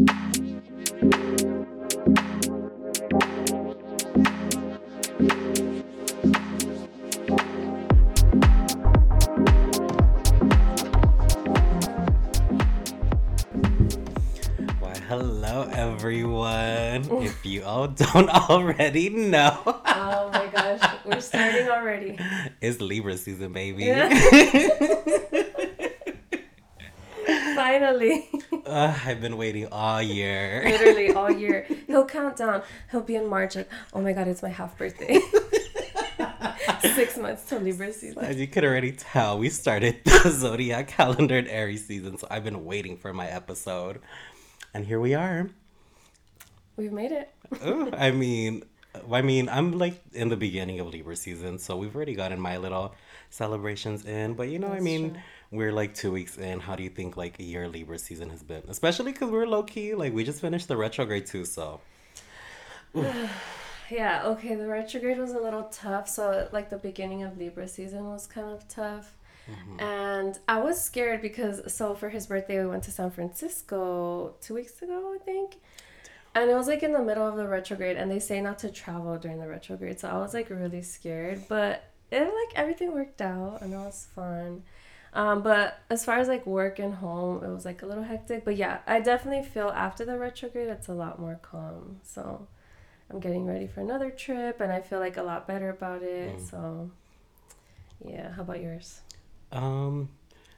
Why, hello everyone. if you all don't already know, Oh my gosh, we're starting already. it's Libra season, baby. Yeah. Finally. Uh, I've been waiting all year. Literally all year. He'll count down. He'll be in March like, oh my god, it's my half birthday. Six months till Libra season. As you could already tell, we started the zodiac calendar in Aries season, so I've been waiting for my episode, and here we are. We've made it. Ooh, I mean, I mean, I'm like in the beginning of Libra season, so we've already gotten my little celebrations in. But you know, I mean, true. We're like two weeks in. How do you think like a year Libra season has been? Especially because we're low key, like we just finished the retrograde too. So Yeah, okay, the retrograde was a little tough. So, like, the beginning of Libra season was kind of tough. Mm-hmm. And I was scared because, so for his birthday, we went to San Francisco two weeks ago, I think. And it was like in the middle of the retrograde, and they say not to travel during the retrograde. So I was like really scared, but it like everything worked out, and it was fun. Um, but as far as like work and home, it was like a little hectic. But yeah, I definitely feel after the retrograde, it's a lot more calm. So I'm getting ready for another trip, and I feel like a lot better about it. Mm. So yeah, how about yours? Um,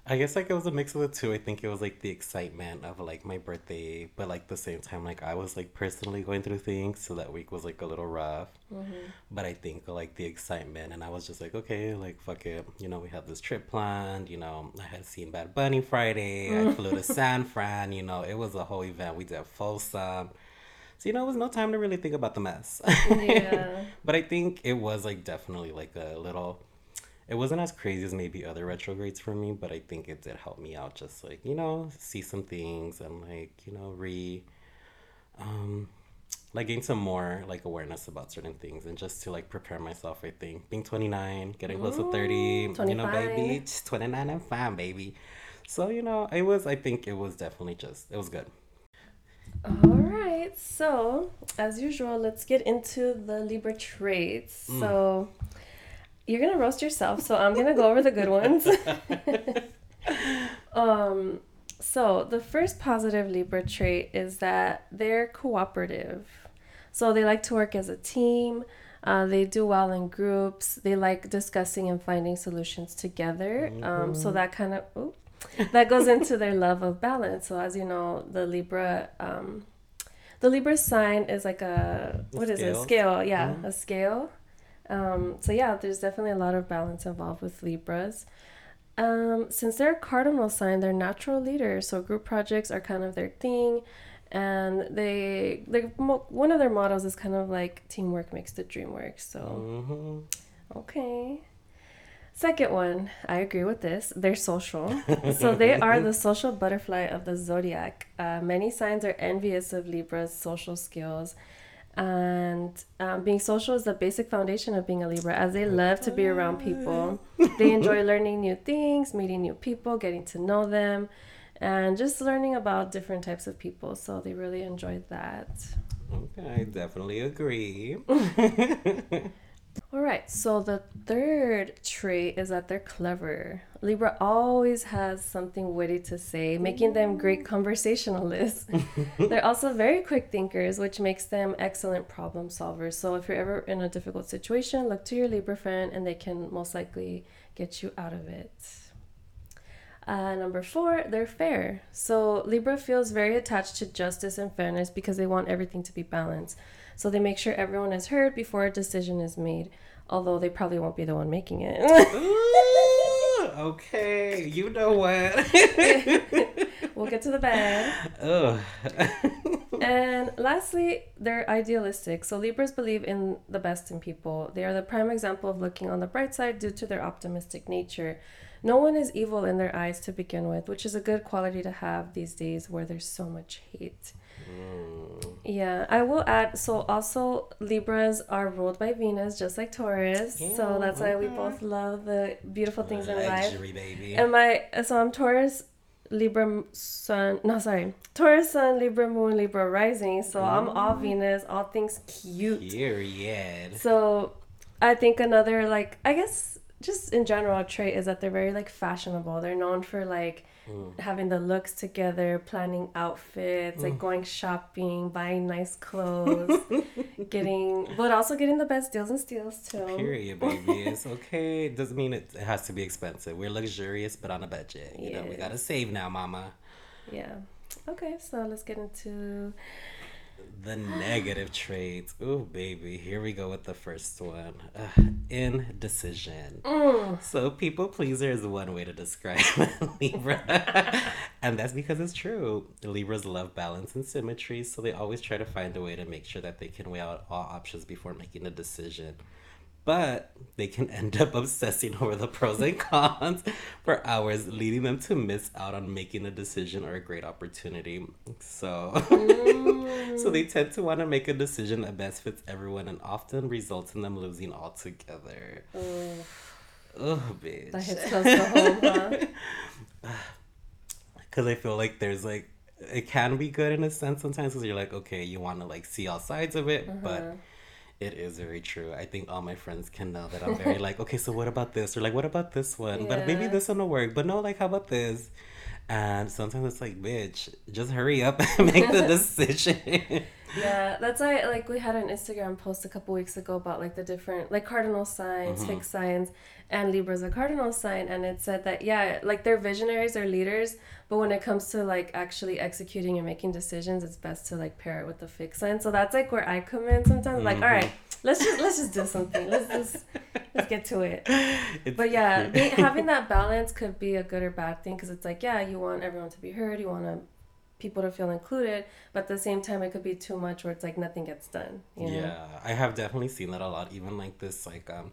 I guess like it was a mix of the two. I think it was like the excitement of like my birthday, but like the same time, like I was like personally going through things, so that week was like a little rough. Mm-hmm. But I think like the excitement, and I was just like, okay, like fuck it, you know, we have this trip planned. You know, I had seen Bad Bunny Friday. I flew to San Fran. You know, it was a whole event. We did Folsom. So you know, it was no time to really think about the mess. Yeah. But I think it was like definitely like a little. It wasn't as crazy as maybe other retrogrades for me, but I think it did help me out. Just like you know, see some things and like you know re, um, like gain some more like awareness about certain things and just to like prepare myself. I think being twenty nine, getting close to thirty, Ooh, you know, baby, 25. twenty nine and fine, baby. So you know, it was. I think it was definitely just. It was good. All right. So, as usual, let's get into the Libra traits. Mm. So, you're going to roast yourself, so I'm going to go over the good ones. um, so, the first positive Libra trait is that they're cooperative. So, they like to work as a team. Uh, they do well in groups. They like discussing and finding solutions together. Um, so that kind of that goes into their love of balance. So as you know, the Libra, um, the Libra sign is like a what is it? scale. Scale, yeah, Mhm. a scale. Um, so yeah, there's definitely a lot of balance involved with Libras. Um, since they're a cardinal sign, they're natural leaders. So group projects are kind of their thing, and they they mo- one of their models is kind of like teamwork makes the dream work. So hmm Okay. Second one, I agree with this. They're social. so they are the social butterfly of the zodiac. Uh, many signs are envious of Libra's social skills. And um, being social is the basic foundation of being a Libra, as they love to be around people. They enjoy learning new things, meeting new people, getting to know them, and just learning about different types of people. So they really enjoy that. Okay, I definitely agree. All right, so the third trait is that they're clever. Libra always has something witty to say, making them great conversationalists. they're also very quick thinkers, which makes them excellent problem solvers. So if you're ever in a difficult situation, look to your Libra friend and they can most likely get you out of it. Uh, number four, they're fair. So Libra feels very attached to justice and fairness because they want everything to be balanced. So they make sure everyone is heard before a decision is made, although they probably won't be the one making it. Ooh, okay, you know what? we'll get to the bad. Ugh. And lastly, they're idealistic. So Libras believe in the best in people. They are the prime example of looking on the bright side due to their optimistic nature. No one is evil in their eyes to begin with, which is a good quality to have these days where there's so much hate. Mm. Yeah, I will add. So also Libras are ruled by Venus, just like Taurus. so Yeah, that's why we both love the beautiful things in life. Baby. And my so I'm Taurus Libra Sun. No, sorry, Taurus Sun, Libra Moon, Libra Rising. So I'm all Venus, all things cute. Period. So I think another like I guess just in general trait is that they're very like fashionable. They're known for like Mm. having the looks together, planning outfits, like mm. going shopping, buying nice clothes, getting but also getting the best deals and steals too. Period, baby. It's okay. It doesn't mean it, it has to be expensive. We're luxurious, but on a budget. You know, we gotta save now, mama. Yeah. Okay, so let's get into The negative traits. Ooh, baby. Here we go with the first one. Uh, indecision. Mm. So, people pleaser is one way to describe Libra. and that's because it's true. Libras love balance and symmetry, so they always try to find a way to make sure that they can weigh out all options before making a decision. But they can end up obsessing over the pros and cons for hours, leading them to miss out on making a decision or a great opportunity. So, so they tend to want to make a decision that best fits everyone and often results in them losing altogether. Oh, bitch. that hits close to home, huh? because I feel like there's like it can be good in a sense sometimes because you're like okay you want to like see all sides of it but mm-hmm. It is very true. I think all my friends can know that I'm very like okay so what about this? Or like what about this one? But maybe this one will work. But no like how about this? And sometimes it's like bitch just hurry up and make the decision. Yeah, that's why like we had an Instagram post a couple weeks ago about like the different like cardinal signs, Mm-hmm. fixed signs, and Libra's a cardinal sign, and it said that yeah, like they're visionaries, they're leaders, but when it comes to like actually executing and making decisions, it's best to like pair it with the fixed sign. So that's like where I come in sometimes. Like, all right, let's just let's just do something. Let's just let's get to it. It's- But yeah, having that balance could be a good or bad thing because it's like yeah, you want everyone to be heard, you want to people to feel included, but at the same time, it could be too much where it's like nothing gets done. You know? Yeah, I have definitely seen that a lot. Even like this, like um,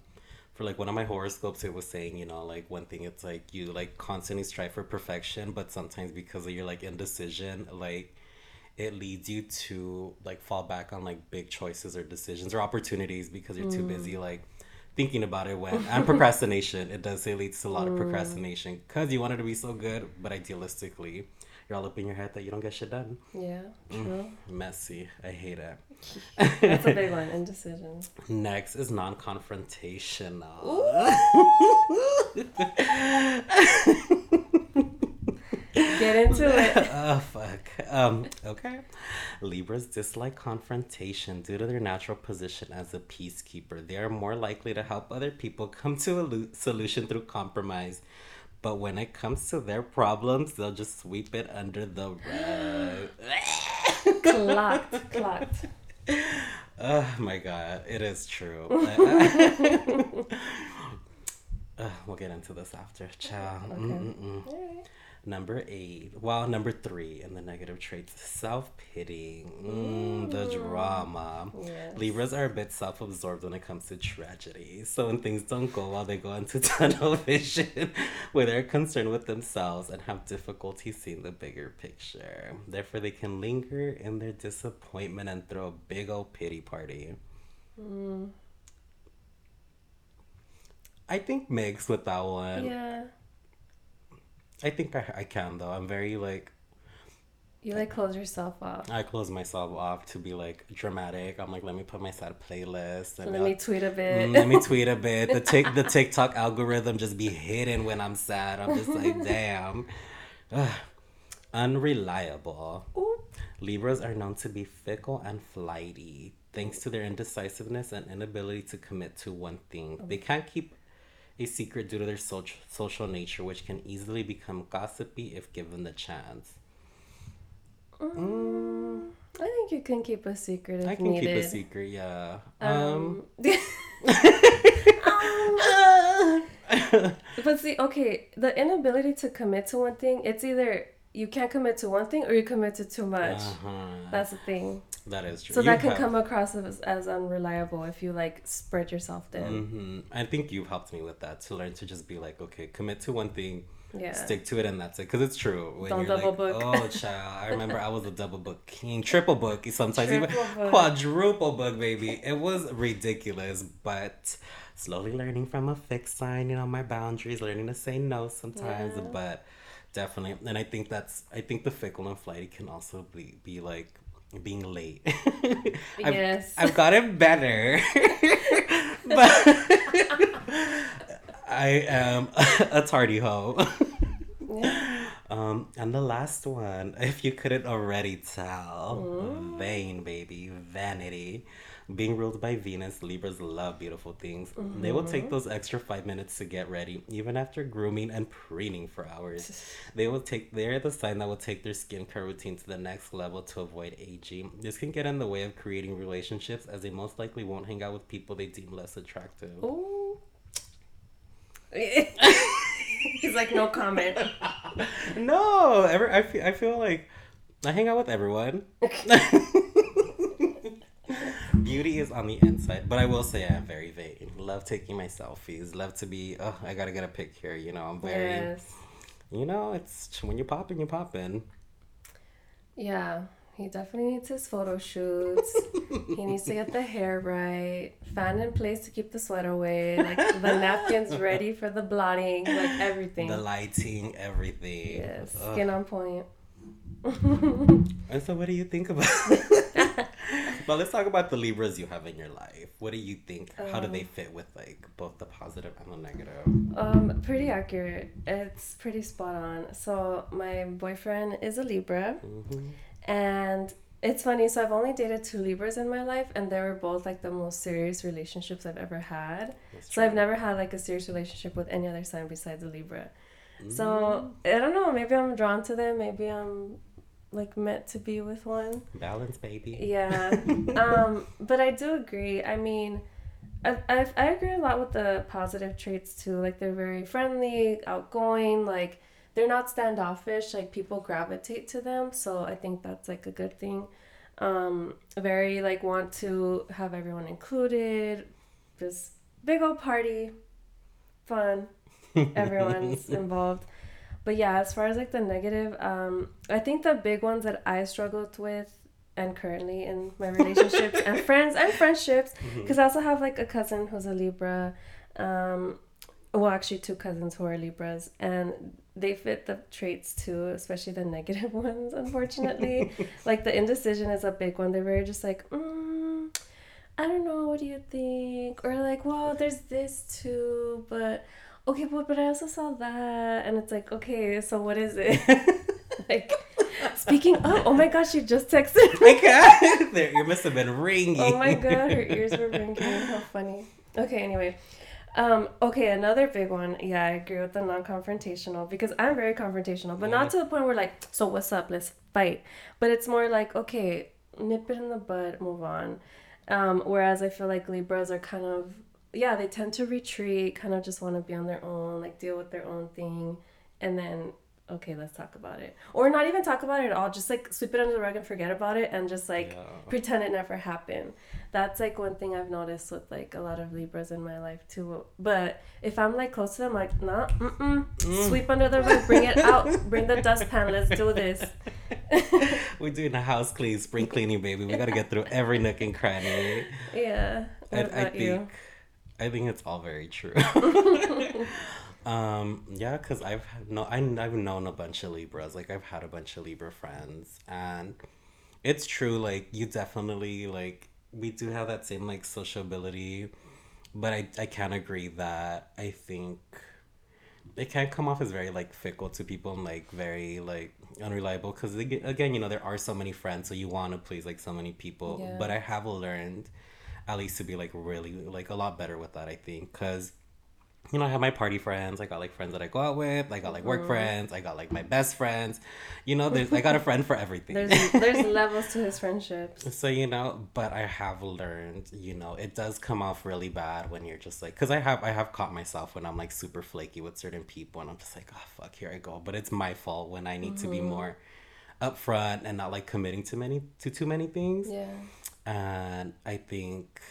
for like one of my horoscopes, it was saying, you know, like one thing, it's like you like constantly strive for perfection, but sometimes because of your like indecision, like it leads you to like fall back on like big choices or decisions or opportunities because you're too busy mm. like thinking about it when and procrastination. It does say leads to a lot of mm. procrastination because you wanted to be so good but idealistically you're all up in your head that you don't get shit done Yeah, Mm. true. messy i hate it That's a big one. Indecision. Next is non-confrontational. Get into it. oh fuck. Um, okay. Libras dislike confrontation due to their natural position as a peacekeeper. They are more likely to help other people come to a lu- solution through compromise. But when it comes to their problems, they'll just sweep it under the rug. Clocked. Clocked. Oh my god, it is true. Uh, we'll get into this after. Ciao. Mm-mm-mm. Number eight. Well, number three in the negative traits self pity. Mm, the drama. Yes. Libras are a bit self absorbed when it comes to tragedy. So when things don't go well, they go into tunnel vision where they're concerned with themselves and have difficulty seeing the bigger picture. Therefore, they can linger in their disappointment and throw a big old pity party. I think mixed with that one. Yeah. I think I, I can though. I'm very like You like close yourself off. I close myself off to be like dramatic. I'm like, let me put my sad playlist and Let uh, me tweet a bit. mm, let me tweet a bit. The tick the TikTok algorithm just be hidden when I'm sad. I'm just like, damn. Ugh. Unreliable. Ooh. Libras are known to be fickle and flighty. Thanks to their indecisiveness and inability to commit to one thing, they can't keep a secret due to their social social nature, which can easily become gossipy if given the chance. Mm, I think you can keep a secret if I can needed. keep a secret, yeah. Um, Um, but see, okay, the inability to commit to one thing, it's either you can't commit to one thing or you commit to too much. uh-huh. That's the thing. That is true. So You that can have- come across as, as unreliable if you like spread yourself thin. Mhm. I think you've helped me with that to learn to just be like, okay, commit to one thing, Yeah. stick to it, and that's it. Because it's true. When Don't you're double like, book. oh, child, I remember I was a double book king, triple book, sometimes even book. quadruple book, baby. It was ridiculous, but slowly learning from a fixed sign, you know, my boundaries, learning to say no sometimes, Yeah. but Definitely. And I think that's I think the fickle and flighty can also be, be like being late. I've, Yes. I've gotten better. but I am a tardy hoe. Yeah. Um, and the last one, if you couldn't already tell, vain baby, vanity. Being ruled by Venus, Libras love beautiful things. They will take mm-hmm. those extra five minutes to get ready, even after grooming and preening for hours. they will take. They're the sign that will take their skincare routine to the next level to avoid aging. This can get in the way of creating relationships, as they most likely won't hang out with people they deem less attractive. Ooh. He's like, no comment. No, ever. I feel. I feel like I hang out with everyone. Beauty is on the inside, but I will say I am very vain. Love taking my selfies. Love to be. Oh, I gotta get a pic here. You know, I'm very. Yes. You know, it's when you're popping, you're popping. Yeah, he definitely needs his photo shoots. he needs to get the hair right, fan in place to keep the sweat away, like the napkins ready for the blotting, like everything. The lighting, everything. yes, Ugh. skin on point. And so, what do you think about? but let's talk about the Libras you have in your life. What do you think? How do they fit with like both the positive and the negative? Um, pretty accurate. It's pretty spot on. So my boyfriend is a Libra, Mhm. and it's funny. So I've only dated two Libras in my life, and they were both like the most serious relationships I've ever had. That's So I've never had like a serious relationship with any other sign besides a Libra. Mm-hmm. So I don't know. Maybe I'm drawn to them. Maybe I'm like meant to be with one. Balance, baby. Yeah. um, but I do agree. I mean, I, I, I agree a lot with the positive traits too. Like they're very friendly, outgoing. Like they're not standoffish. Like people gravitate to them. So I think that's like a good thing. Um, very like want to have everyone included. This big old party, fun. Everyone's involved. But yeah, as far as like the negative, um, I think the big ones that I struggled with and currently in my relationships and friends and friendships, because I also have like a cousin who's a Libra, um, well, actually two cousins who are Libras, and they fit the traits too, especially the negative ones. Unfortunately, like the indecision is a big one. They're very just like, mm, I don't know. What do you think? Or like, well, there's this too, but okay, but but I also saw that, and it's like, okay, so what is it? like, speaking of, oh my gosh, she just texted. my god, there you must have been ringing. Oh my god, her ears were ringing. How funny. Okay, anyway. Um, okay, another big one. Yeah, I agree with the non-confrontational because I'm very confrontational, but not to the point where like, so what's up? Let's fight. But it's more like, okay, nip it in the bud, move on. Um, whereas I feel like Libras are kind of yeah, they tend to retreat, kind of just want to be on their own, like deal with their own thing, and then okay, let's talk about it, or not even talk about it at all, just like sweep it under the rug and forget about it, and just like Yeah. pretend it never happened. That's like one thing I've noticed with like a lot of Libras in my life too. But if I'm like close to them, like nah, mm-mm, mm. sweep under the rug, bring it out, bring the dustpan, let's do this. We're doing a house clean, spring cleaning, baby. We gotta get through every nook and cranny. Yeah. I, What I about think you? I think it's all very true. um, yeah, because I've no, I, I've known a bunch of Libras. Like I've had a bunch of Libra friends, and it's true. Like you definitely like we do have that same like sociability, but I I can agree that I think it can come off as very like fickle to people and like very like unreliable because again you know there are so many friends so you want to please like so many people Yeah. but i have learned at least to be like really like a lot better with that i think because you know i have my party friends i got like friends that i go out with i got like Mm-hmm. work friends i got like my best friends you know there's i got a friend for everything There's there's levels to his friendships. so you know but i have learned you know it does come off really bad when you're just like because i have i have caught myself when i'm like super flaky with certain people and i'm just like oh fuck here i go but it's my fault when i need to be more upfront and not like committing to many to too many things Yeah. And i think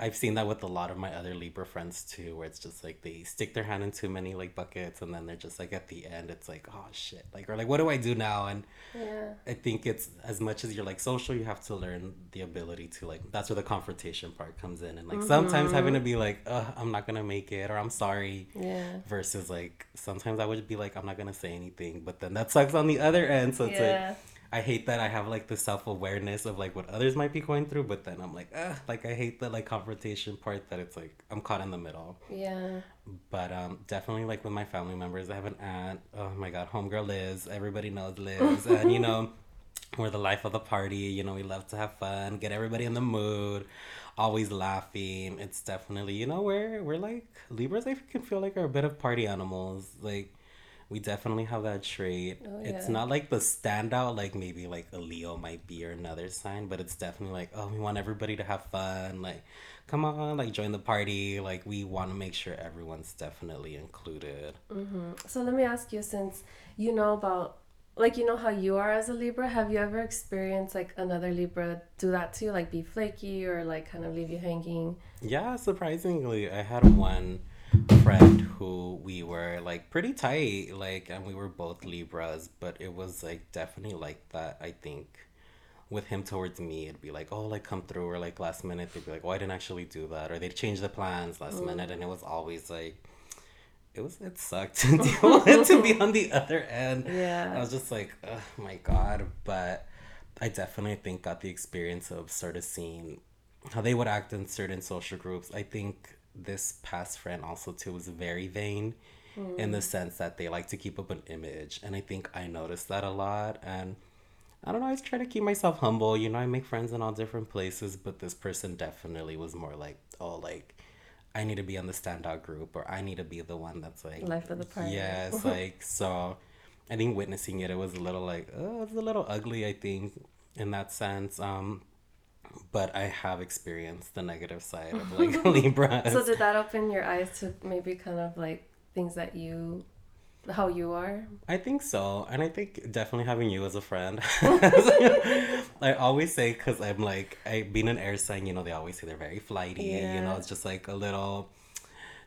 I've seen that with a lot of my other Libra friends too, where it's just like they stick their hand in too many like buckets, and then they're just like at the end, it's like, oh shit, like or like what do I do now? And Yeah. I think it's as much as you're like social, you have to learn the ability to like. That's where the confrontation part comes in, and like sometimes having to mm-hmm. be like, I'm not gonna make it, or I'm sorry, Yeah. versus like sometimes I would be like, I'm not gonna say anything, but then that sucks on the other end. So it's Yeah. like I hate that I have like the self awareness of like what others might be going through, but then I'm like, ah, like I hate the like confrontation part that it's like I'm caught in the middle. Yeah. But um, definitely like with my family members, I have an aunt. Oh my god, homegirl Liz. Everybody knows Liz, and you know, we're the life of the party. You know, we love to have fun, get everybody in the mood, always laughing. It's definitely you know we're we're like Libras. I can feel like are a bit of party animals. Like we definitely have that trait. Oh, It's not like the standout like maybe like a Leo might be or another sign, but it's definitely like oh we want everybody to have fun. Like come on, like join the party. Like we want to make sure everyone's definitely included. Mm-hmm. So let me ask you, since you know about, like, you know how you are as a Libra, have you ever experienced like another Libra do that to you, like be flaky or like kind of leave you hanging? Yeah, surprisingly, I had one friend who we were like pretty tight, like, and we were both Libras, but it was like definitely like that. I think with him towards me, it'd be like, oh, like come through, or like last minute, they'd be like, oh, I didn't actually do that, or they'd change the plans last mm. minute, and it was always like, it was it sucked to deal with to be on the other end. Yeah. I was just like, oh my god, but I definitely think got the experience of sort of seeing how they would act in certain social groups. I think this past friend also too was very vain in the sense that they like to keep up an image, and I think I noticed that a lot and. I don't know. I try to keep myself humble. You know, I make friends in all different places, but this person definitely was more like, oh, like, I need to be on the standout group, or I need to be the one that's like, Life of the party. Yes, like so. I think witnessing it, it was a little like, oh, it's a little ugly. I think in that sense. Um, but I have experienced the negative side of like Libra. So did that open your eyes to maybe kind of like things that you, how you are? I think so, and I think definitely having you as a friend. I always say because I'm like I being an air sign, you know, they always say they're very flighty. You know, it's just like a little.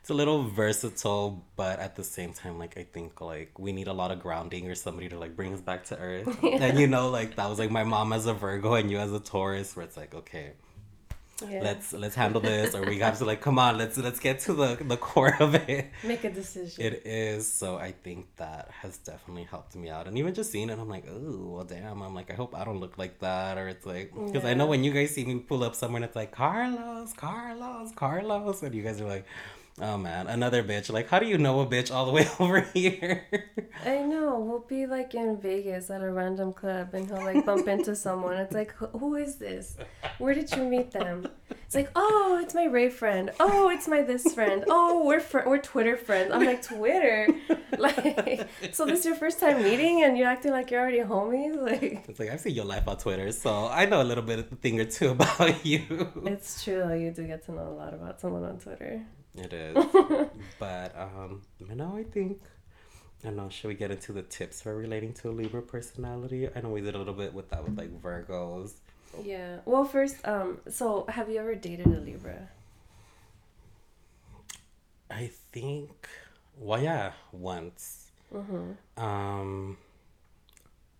It's a little versatile, but at the same time, like I think like we need a lot of grounding or somebody to like bring us back to earth. And you know, like that was like my mom as a Virgo and you as a Taurus, where it's like okay, Yeah. let's let's handle this, or we have to like come on, let's let's get to the the core of it. make a decision. It is. So I think that has definitely helped me out. And even just seeing it, I'm like, oh, well, damn. I'm like, I hope I don't look like that. Or it's like, because I know when you guys see me pull up somewhere and it's like, Carlos, Carlos, Carlos. And you guys are like, oh, man, another bitch. Like, how do you know a bitch all the way over here? I know. We'll be like in Vegas at a random club and he'll like bump into someone. It's like, "Who- is this? Where did you meet them? It's like, oh, it's my Ray friend. Oh, it's my this friend. Oh, we're fr- we're Twitter friends. I'm like Twitter, like. So this is your first time meeting and you're acting like you're already homies. Like, it's like, I've seen your life on Twitter. So I know a little bit, of a thing or two about you. it's true. You do get to know a lot about someone on Twitter. It is. but, um, you know, I think. I don't know. Should we get into the tips for relating to a Libra personality? I know we did a little bit with that with like Virgos. Yeah. Well, first, um, so have you ever dated a Libra? I think, well, yeah, once. Mm-hmm. Um,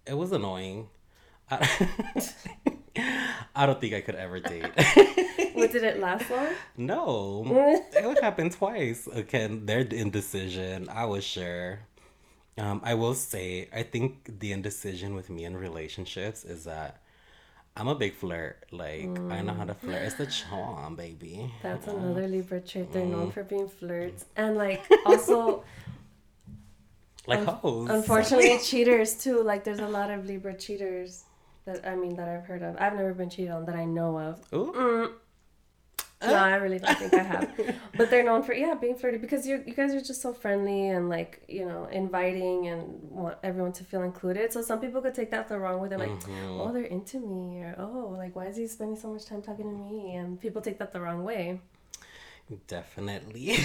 it was annoying. I, I don't think I could ever date. What did it last long? no, it would happen twice. Again, their indecision. I was sure. Um, I will say, I think the indecision with me in relationships is that I'm a big flirt. Like I know how to flirt. It's the charm, baby. That's another Libra trait. They're known for being flirts and like also Like Un- hoes. unfortunately cheaters too. Like there's a lot of Libra cheaters that I mean that I've heard of. I've never been cheated on that I know of. Ooh. Mm. No, I really don't think I have. But they're known for yeah being flirty because you you guys are just so friendly and like you know inviting and want everyone to feel included. So some people could take that the wrong way. They're like, Mm-hmm. oh, they're into me, or oh, like why is he spending so much time talking to me? And people take that the wrong way. Definitely.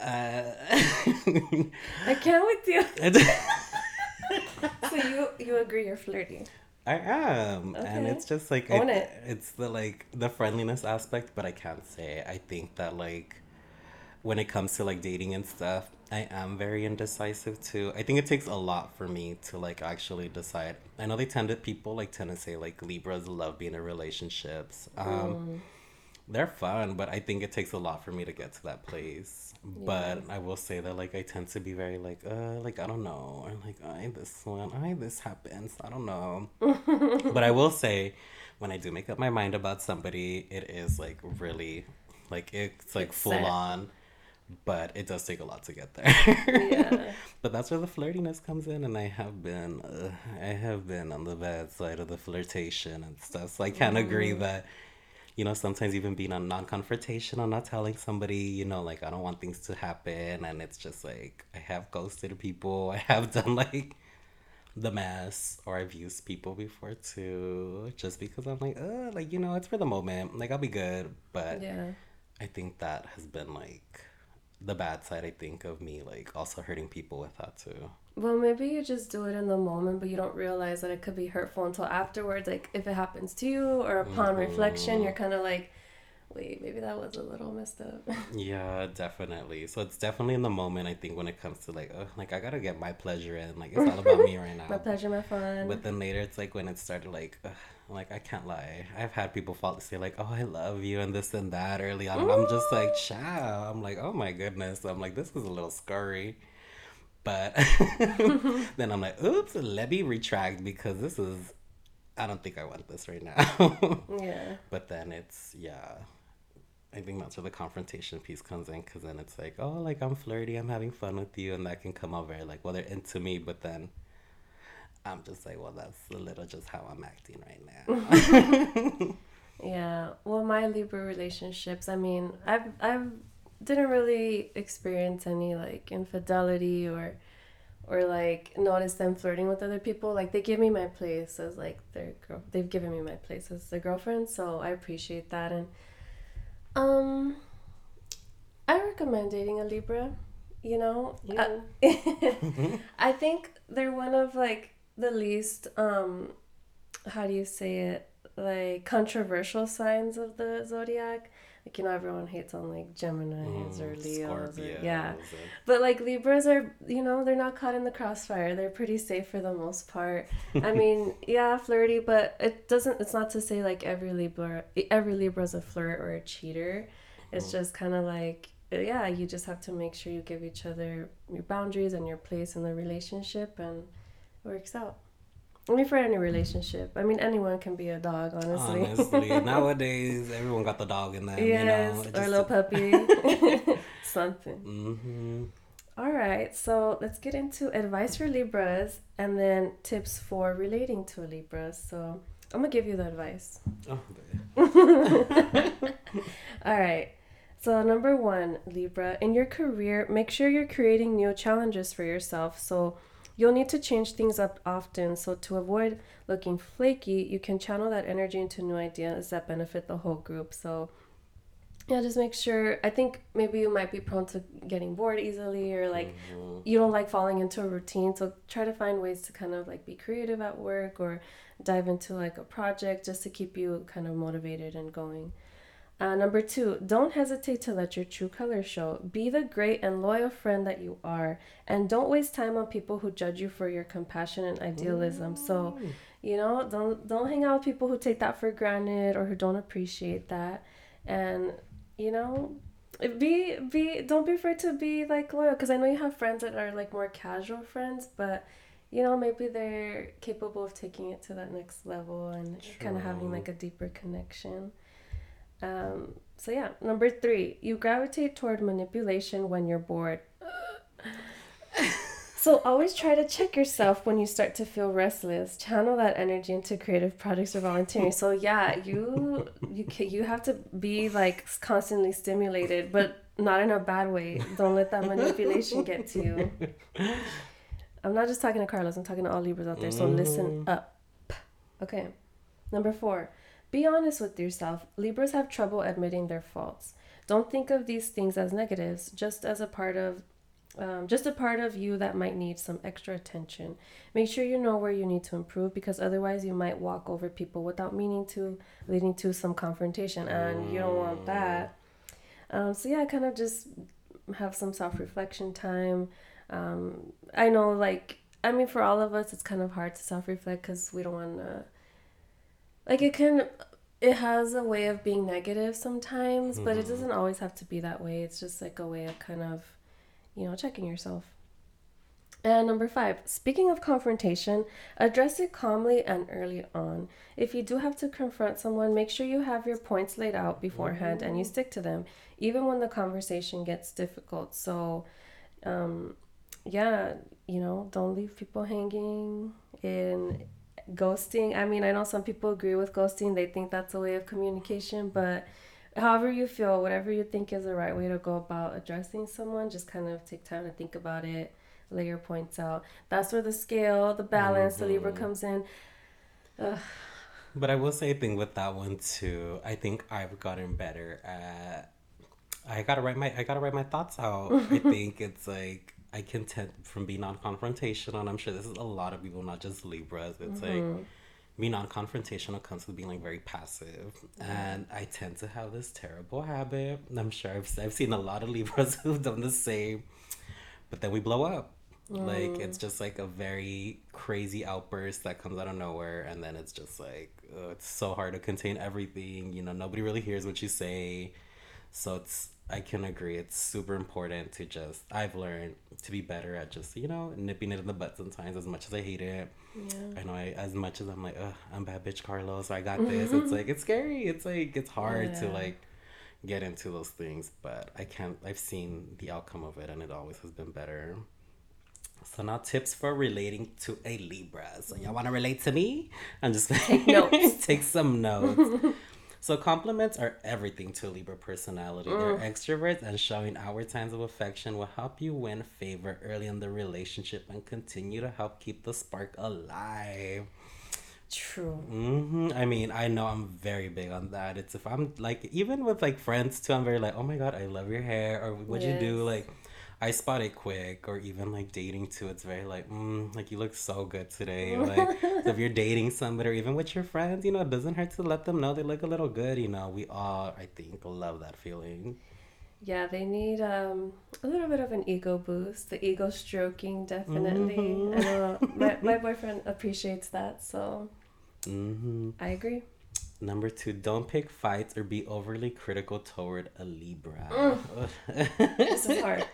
uh, I can't with you. So you you agree you're flirty? I am, Okay. and it's just like it- it. It's the like the friendliness aspect, but I can't say. I think that like when it comes to like dating and stuff, I am very indecisive too. I think it takes a lot for me to like actually decide. I know they tend to people like tend to say like Libras love being in relationships. Um, they're fun, but I think it takes a lot for me to get to that place. But I will say that like I tend to be very like uh like I don't know or like I this one I this happens I don't know. but I will say when I do make up my mind about somebody, it is like really like it's like It's full set. on. But it does take a lot to get there. Yeah. But that's where the flirtiness comes in, and I have been, uh, I have been on the bad side of the flirtation and stuff. So I can't agree that, you know, sometimes even being a non-confrontational, not telling somebody, you know, like I don't want things to happen, and it's just like I have ghosted people, I have done like the mess, or I've used people before too, just because I'm like, uh, like you know, it's for the moment, like I'll be good, but Yeah. I think that has been like the bad side. I think of me like also hurting people with that too. Well, maybe you just do it in the moment, but you don't realize that it could be hurtful until afterwards. Like if it happens to you or upon mm-hmm. reflection, you're kind of like, wait, maybe that was a little messed up. Yeah, definitely. So it's definitely in the moment. I think when it comes to like, oh, like I gotta get my pleasure in. Like it's all about me right now. my pleasure, my fun. But then later, it's like when it started like, ugh, like I can't lie. I've had people fall to say like, "Oh, I love you" and this and that early on. I'm just like, mm. "Chow." I'm like, "Oh my goodness." I'm like, "This is a little scary," but then I'm like, "Oops, let me retract because this is." I don't think I want this right now. yeah. but then it's yeah. I think that's where the confrontation piece comes in because then it's like, oh, like I'm flirty, I'm having fun with you, and that can come out very like, well, they're into me, but then I'm just like, well, that's a little just how I'm acting right now. Yeah. Well, my Libra relationships, I mean, I've I've didn't really experience any like infidelity or or like notice them flirting with other people. Like they give me my place as like their girl. They've given me my place as their girlfriend, so I appreciate that. And um, I recommend dating a Libra. You know, Yeah. Uh, I think they're one of like the least um, how do you say it like controversial signs of the zodiac. Like you know, everyone hates on like Gemini's or Leos. Or, yeah, and- but like Libras are, you know, they're not caught in the crossfire. They're pretty safe for the most part. I mean, yeah, flirty, but it doesn't. It's not to say like every Libra, every Libra is a flirt or a cheater. It's just kind of like, yeah, you just have to make sure you give each other your boundaries and your place in the relationship, and it works out. I mean, for any relationship. I mean, anyone can be a dog, honestly. Honestly, nowadays everyone got the dog in them. yes, you know, or a little puppy, something. hmm All right, so let's get into advice for Libras and then tips for relating to a Libra. So I'm gonna give you the advice. Oh. All right. So number one, Libra, in your career, make sure you're creating new challenges for yourself. So you'll need to change things up often. So to avoid looking flaky, you can channel that energy into new ideas that benefit the whole group. So yeah, just make sure. I think maybe you might be prone to getting bored easily or like Mhm. you don't like falling into a routine so try to find ways to kind of like be creative at work or dive into like a project just to keep you kind of motivated and going uh, number two don't hesitate to let your true colors show. Be the great and loyal friend that you are and don't waste time on people who judge you for your compassion and idealism. So you know don't don't hang out with people who take that for granted or who don't appreciate that. And you know be be don't be afraid to be like loyal because i know you have friends that are like more casual friends but you know maybe they're capable of taking it to that next level and kind of having like a deeper connection um so yeah number three you gravitate toward manipulation when you're bored so always try to check yourself when you start to feel restless. Channel that energy into creative projects or volunteering. So yeah, you you ca- you have to be like constantly stimulated, but not in a bad way. Don't let that manipulation get to you. I'm not just talking to Carlos. I'm talking to all Libras out there. So listen up. Okay. Number four, be honest with yourself. Libras have trouble admitting their faults. Don't think of these things as negatives, just as a part of um, just a part of you that might need some extra attention. Make sure you know where you need to improve because otherwise you might walk over people without meaning to, leading to some confrontation, and you don't want that. Um, so yeah, kind of just have some self reflection time. Um, I know, like, I mean, for all of us, it's kind of hard to self reflect because we don't want to. Like, it can. It has a way of being negative sometimes, but it doesn't always have to be that way. It's just like a way of kind of, you know, checking yourself. And number five, speaking of confrontation, address it calmly and early on. If you do have to confront someone, make sure you have your points laid out beforehand and you stick to them, even when the conversation gets difficult. So, um, yeah, you know, don't leave people hanging in ghosting. I mean, I know some people agree with ghosting, they think that's a way of communication, but however you feel, whatever you think is the right way to go about addressing someone, just kind of take time to think about it lay your points out. That's where the scale, the balance, the Libra mm-hmm. comes in. Ugh. But I will say a thing with that one too. I think I've gotten better at. I gotta write my I gotta write my thoughts out. I think it's like I can tend from being non-confrontational, and I'm sure this is a lot of people, not just Libras. It's like being non-confrontational comes with being like very passive, and I tend to have this terrible habit. I'm sure I've I've seen a lot of Libras who've done the same, but then we blow up. Like it's just like a very crazy outburst that comes out of nowhere, and then it's just like uh, it's so hard to contain everything. You know, nobody really hears what you say, so it's I can agree. It's super important to just I've learned to be better at just you know nipping it in the butt sometimes. As much as I hate it, Yeah. I know I as much as I'm like, Ugh, I'm bad bitch Carlos. I got this. It's mm-hmm. like it's scary. It's like it's hard to like get into those things, but I can't. I've seen the outcome of it, and it always has been better. So now tips for relating to a Libra. So y'all mm. want to relate to me? I'm just take notes. take some notes. So compliments are everything to a Libra personality. They're extroverts and showing outward signs of affection will help you win favor early in the relationship and continue to help keep the spark alive. True. hmm I mean, I know I'm very big on that. It's if I'm like, even with like friends too, I'm very like, oh my god, I love your hair, or what'd you do? Like, I spot it quick, or even like dating too. It's very like, mm, like you look so good today. Like, if you're dating somebody, or even with your friends, you know, it doesn't hurt to let them know they look a little good. You know, we all, I think, love that feeling. Yeah, they need um, a little bit of an ego boost. The ego stroking, definitely. I know my, my boyfriend appreciates that, so mm-hmm. I agree. Number two, don't pick fights or be overly critical toward a Libra. This is hard.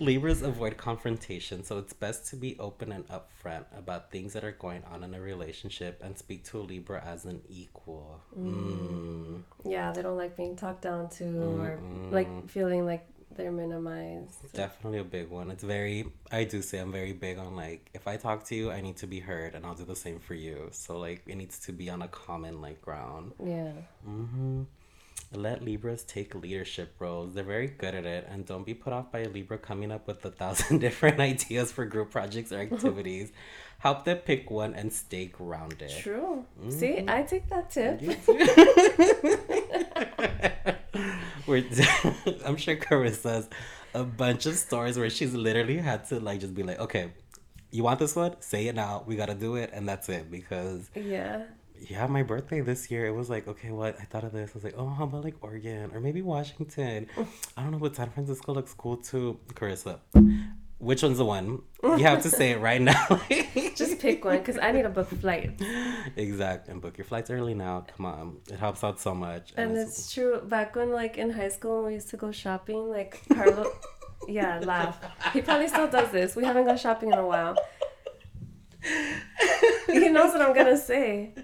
Libras avoid confrontation, so it's best to be open and upfront about things that are going on in a relationship and speak to a Libra as an equal. Mm. yeah, they don't like being talked down to or like feeling like they're minimized. Definitely a big one. It's very, I do say I'm very big on like, if I talk to you, I need to be heard, and I'll do the same for you. So, like, it needs to be on a common, like, ground. Yeah. hmm Let Libras take leadership roles. They're very good at it. And don't be put off by a Libra coming up with a thousand different ideas for group projects or activities. Help them pick one and stay grounded. True. Mm-hmm. See, I take that tip. We're, I'm sure Karissa has a bunch of stories where she's literally had to like just be like, okay, you want this one? Say it now. We gotta do it, and that's it. Because Yeah. Yeah, my birthday this year, it was like, okay, what? I thought of this. I was like, oh, how about like Oregon or maybe Washington? I don't know, but San Francisco looks cool too. Karissa, which one's the one? You have to say it right now. Just pick one because I need a book a flight. exact. And book your flights early now. Come on, it helps out so much. And it's- it's true. Back when, like, in high school, when we used to go shopping, like, Carlo. yeah, laugh. He probably still does this. We haven't gone shopping in a while. he knows what I'm gonna say.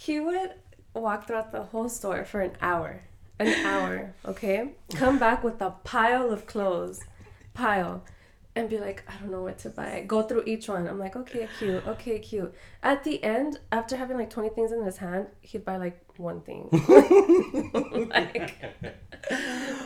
He would walk throughout the whole store for an hour. An hour, okay? Come back with a pile of clothes. Pile. And be like, I don't know what to buy. Go through each one. I'm like, okay, cute, okay, cute. At the end, after having like 20 things in his hand, he'd buy like one thing. like,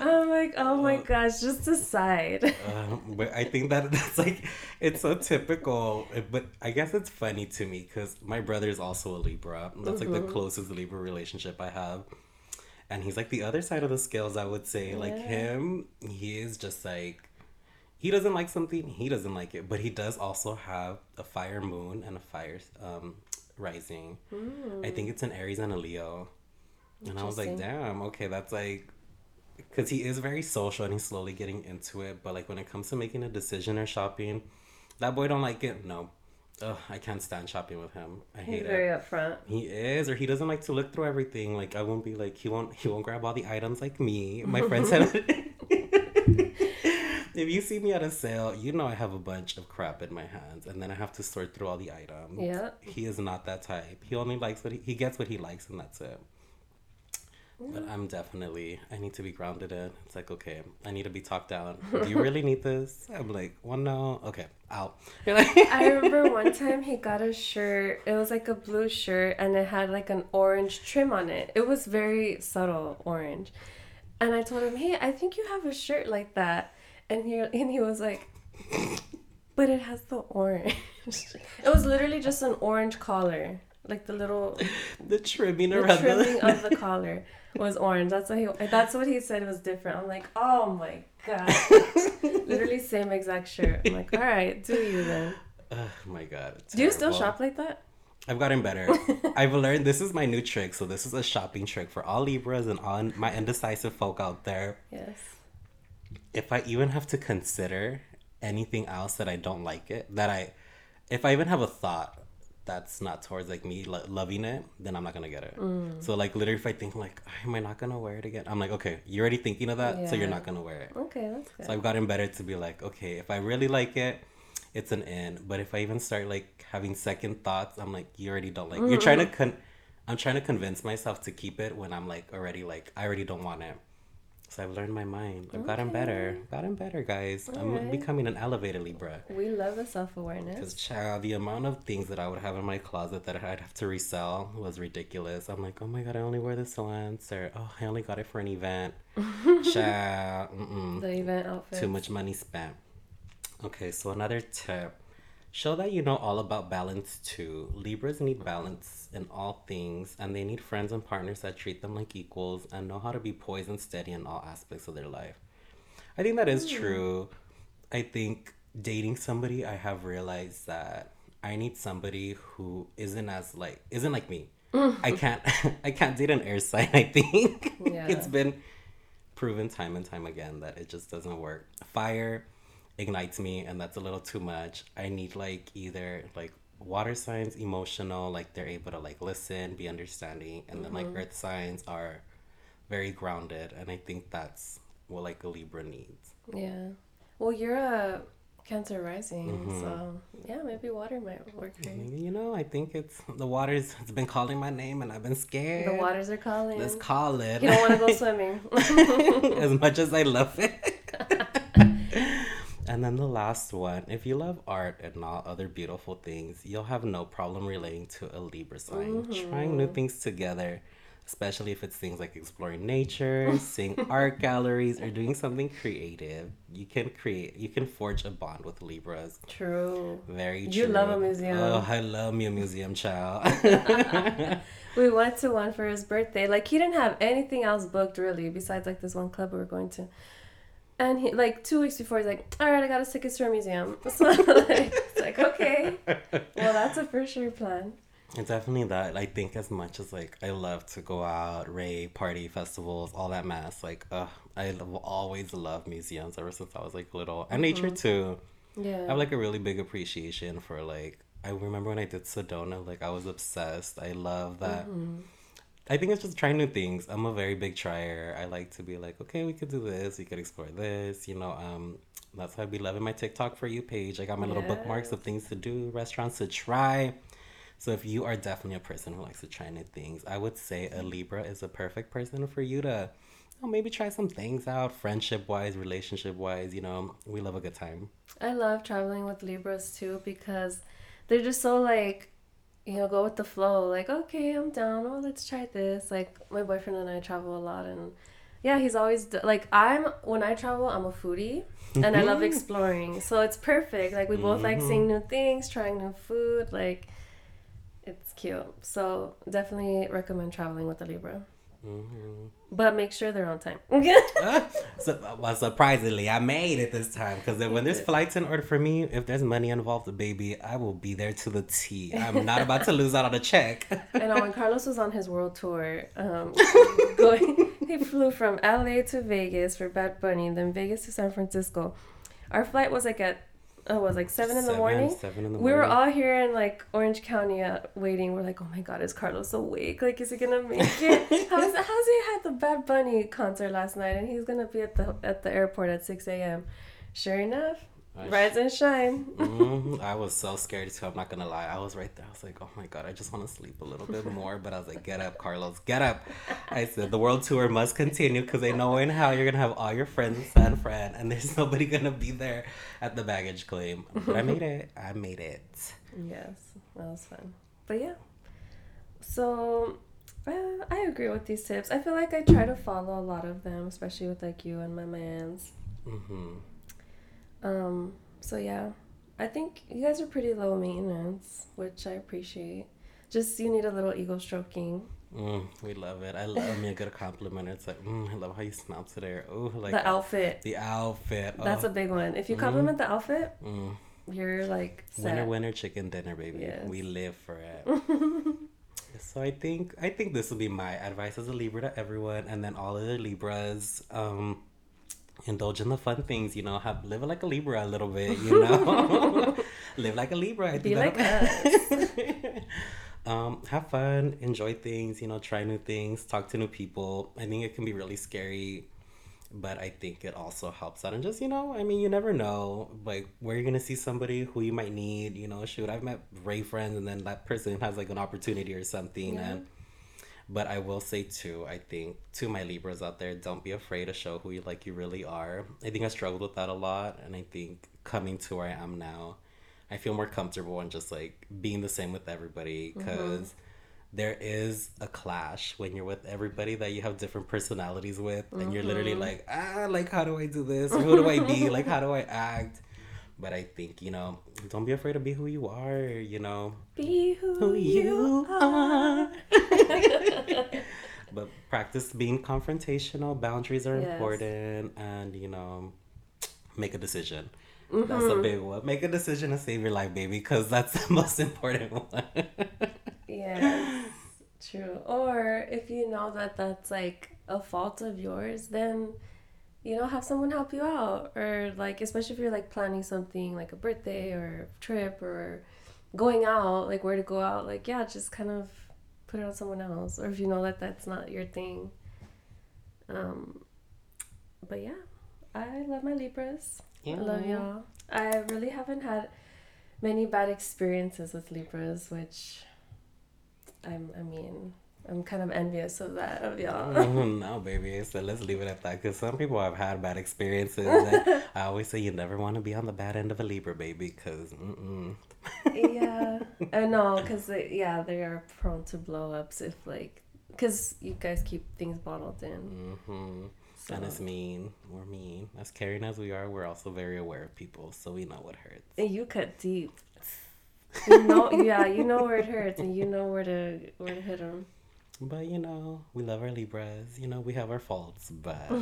I'm like, oh my gosh, just decide. Um, but I think that that's like it's so typical. But I guess it's funny to me because my brother is also a Libra. That's like the closest Libra relationship I have, and he's like the other side of the scales. I would say like him. He is just like he doesn't like something, he doesn't like it, but he does also have a fire moon and a fire um, rising. I think hmm. it's an Aries and a Leo. And I was like, damn, okay, that's like, because he is very social and he's slowly getting into it. But like when it comes to making a decision or shopping, that boy don't like it. No, Ugh, I can't stand shopping with him. I hate it. He's very it. upfront. He is, or he doesn't like to look through everything. Like I won't be like he won't he won't grab all the items like me. My friends said. If you see me at a sale, you know I have a bunch of crap in my hands, and then I have to sort through all the items. Yeah. He is not that type. He only likes what he, he gets what he likes, and that's it. But I'm definitely I need to be grounded in. It's like okay, I need to be talked down. Do you really need this? I'm like, well, no. Okay, out. You're like, I remember one time he got a shirt. It was like a blue shirt and it had like an orange trim on it. It was very subtle orange. And I told him, "Hey, I think you have a shirt like that." And he and he was like, "But it has the orange." it was literally just an orange collar, like the little the trimming the around trimming the. of the collar was orange. That's what he that's what he said was different. I'm like, "Oh my god." literally same exact shirt. I'm like, "All right, do you then?" oh my god. Do you still shop like that? I've gotten better. I've learned this is my new trick. So this is a shopping trick for all Libras and all my indecisive folk out there. Yes. If I even have to consider anything else that I don't like it, that I, if I even have a thought that's not towards like me lo- loving it, then I'm not gonna get it. Mm. So like literally, if I think like, am I not gonna wear it again? I'm like, okay, you're already thinking of that, so you're not gonna wear it. Okay, that's good. So I've gotten better to be like, okay, if I really like it, it's an in. But if I even start like having second thoughts, I'm like, you already don't like. You're trying to mm. con. I'm trying to convince myself to keep it when I'm like already like I already don't want it. So I've learned my mind. I've gotten better. Gotten better, guys. I'm Alright. becoming an elevated Libra. we love the self awareness. Because child, the amount of things that I would have in my closet that I'd have to resell was ridiculous. I'm like, oh my god, I only wear this once, or oh, I only got it for an event. child, mm-mm The event outfit. too much money spent. Okay, so another tip. Show that you know all about balance too. Libras need balance in all things, and they need friends and partners that treat them like equals and know how to be poised and steady in all aspects of their life. I think that is hmm. true. I think dating somebody, I have realized that I need somebody who isn't as like isn't like me. I can't I can't date an air sign. I think Yeah. it's been proven time and time again that it just doesn't work. Fire ignites me and that's a little too much. I need like either like water signs emotional, like they're able to like listen, be understanding, and then like earth signs are very grounded and I think that's what like a Libra needs. Yeah. Well, you're a Cancer rising, Mm-hmm. so yeah, maybe water might work for you. You know, I think it's the waters it's been calling my name and I've been scared. The waters are calling. Let's call it. You don't want to go swimming. as much as I love it. And then the last one if you love art and all other beautiful things, you'll have no problem relating to a Libra sign. Trying new mm-hmm. things together, especially if it's things like exploring nature, seeing art galleries, or doing something creative. You can create, you can forge a bond with Libras. True. Very true. You love a museum. Oh, I love me a museum, child. We went to one for his birthday. Like he didn't have anything else booked really, besides like this one club we were going to. And he like two weeks before he's like, All right, I got us tickets to a museum. So like, it's like okay, well that's a for sure plan. It's definitely that. I think as much as like I love to go out, rave, party, festivals, all that mess. Like, uh, I will always love museums ever since I was like little, and nature too. Yeah. I have like a really big appreciation for like. I remember when I did Sedona, like I was obsessed. I love that. I think it's just trying new things. I'm a very big trier. I like to be like, okay, we could do this. We could explore this. You know, um, that's why I'd be loving my TikTok for you page. I got my little bookmarks of things to do, restaurants to try. So if you are definitely a person who likes to try new things, I would say a Libra is a perfect person for you to oh, maybe try some things out, friendship wise, relationship wise. You know, we love a good time. I love traveling with Libras too because they're just so like, you know, go with the flow. Like, okay, I'm down. Oh, let's try this. Like, my boyfriend and I travel a lot, and yeah, he's always d- like, I'm when I travel, I'm a foodie, and I love mm-hmm. exploring. So it's perfect. Like, we both like mm-hmm. seeing new things, trying new food. Like, it's cute. So definitely recommend traveling with a Libra. Mm-hmm. But make sure they're on time. so, well, surprisingly, I made it this time because when there's flights in order for me, if there's money involved, the baby, I will be there to the T. I'm not about to lose out on a check. I know when Carlos was on his world tour, um, going, he flew from LA to Vegas for Bad Bunny, then Vegas to San Francisco. Our flight was like at oh, it was like seven in the morning. Seven in the morning. We were all here in like Orange County uh, waiting. We're like, oh my god, is Carlos awake? Like, is he gonna make it? how's how's he had the Bad Bunny concert last night, and he's gonna be at the at the airport at six a.m. Sure enough, I Rise and shine. mm-hmm. I was so scared too. I'm not gonna lie. I was right there. I was like, oh my god, I just want to sleep a little bit more. But I was like, get up, Carlos, get up. I said the world tour must continue because they know in how you're gonna have all your friends in San Fran, and there's nobody gonna be there at the baggage claim. But I made it. I made it. Yes, that was fun. But yeah, so uh, I agree with these tips. I feel like I try to follow a lot of them, especially with like you and my man's. Mm-hmm um, so yeah, I think you guys are pretty low maintenance, which I appreciate. Just you need a little ego stroking. Mm, we love it. I love me a good compliment. It's like, mm, I love how you smell today. Oh, like the outfit. The outfit. Oh. That's a big one. If you compliment mm. the outfit, mm. you're like set. winner, winner, chicken dinner, baby. Yes. We live for it. so I think I think this will be my advice as a Libra to everyone, and then all of the Libras. Um, indulge in the fun things, you know, have live like a Libra a little bit, you know. live like a Libra. I Be like us. um, have fun, enjoy things, you know, try new things, talk to new people. I think it can be really scary, but I think it also helps out. And just, you know, I mean, you never know, like, where you're going to see somebody who you might need, you know, shoot, I've met Ray friends and then that person has like an opportunity or something. Yeah. And but I will say too, I think to my Libras out there, don't be afraid to show who you like you really are. I think I struggled with that a lot, and I think coming to where I am now, I feel more comfortable and just like being the same with everybody because. Mm-hmm. There is a clash when you're with everybody that you have different personalities with, and mm-hmm. you're literally mm-hmm. like, ah, like, how do I do this? Or who do I be? like, how do I act? But I think, you know, don't be afraid to be who you are, you know. Be who, who you are. but practice being confrontational. Boundaries are yes. important and, you know, make a decision. Mm-hmm. That's a big one. Make a decision to save your life, baby, because that's the most important one. yes, true. Or if you know that that's like a fault of yours, then you know have someone help you out or like especially if you're like planning something like a birthday or a trip or going out like where to go out like yeah just kind of put it on someone else or if you know that that's not your thing. Um but yeah i love my libras. Yeah. i love y'all. I really haven't had many bad experiences with libras which i'm i mean I'm kind of envious of that of y'all. Mm, no, baby. So let's leave it at that. Because some people have had bad experiences. I always say you never want to be on the bad end of a Libra, baby. Because yeah, uh, I know. Because uh, yeah, they are prone to blow ups if like because you guys keep things bottled in. Mm-hmm. So. And it's mean. We're mean. As caring as we are, we're also very aware of people, so we know what hurts. And you cut deep. You know, yeah, you know where it hurts, and you know where to where to hit them. But you know, we love our Libras. You know, we have our faults, but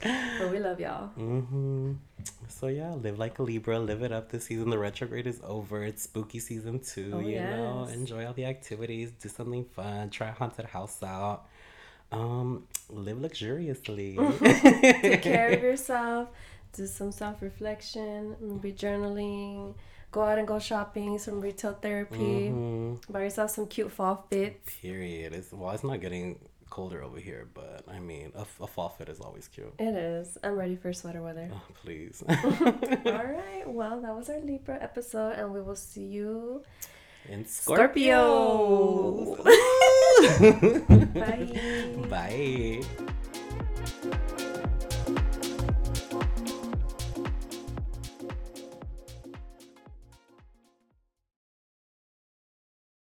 but we love y'all. Mm-hmm. So yeah, live like a Libra. Live it up this season. The retrograde is over. It's spooky season two. Oh, you yes. know, enjoy all the activities. Do something fun. Try haunted house out. Um, live luxuriously. Take care of yourself. Do some self reflection. Maybe journaling go out and go shopping, some retail therapy, mm-hmm. buy yourself some cute fall fits. Period. It's well, it's not getting colder over here, but I mean, a, a fall fit is always cute. It is. I'm ready for sweater weather. Oh, please. All right. Well, that was our Libra episode, and we will see you in Scorpio. Scorpio. Bye. Bye.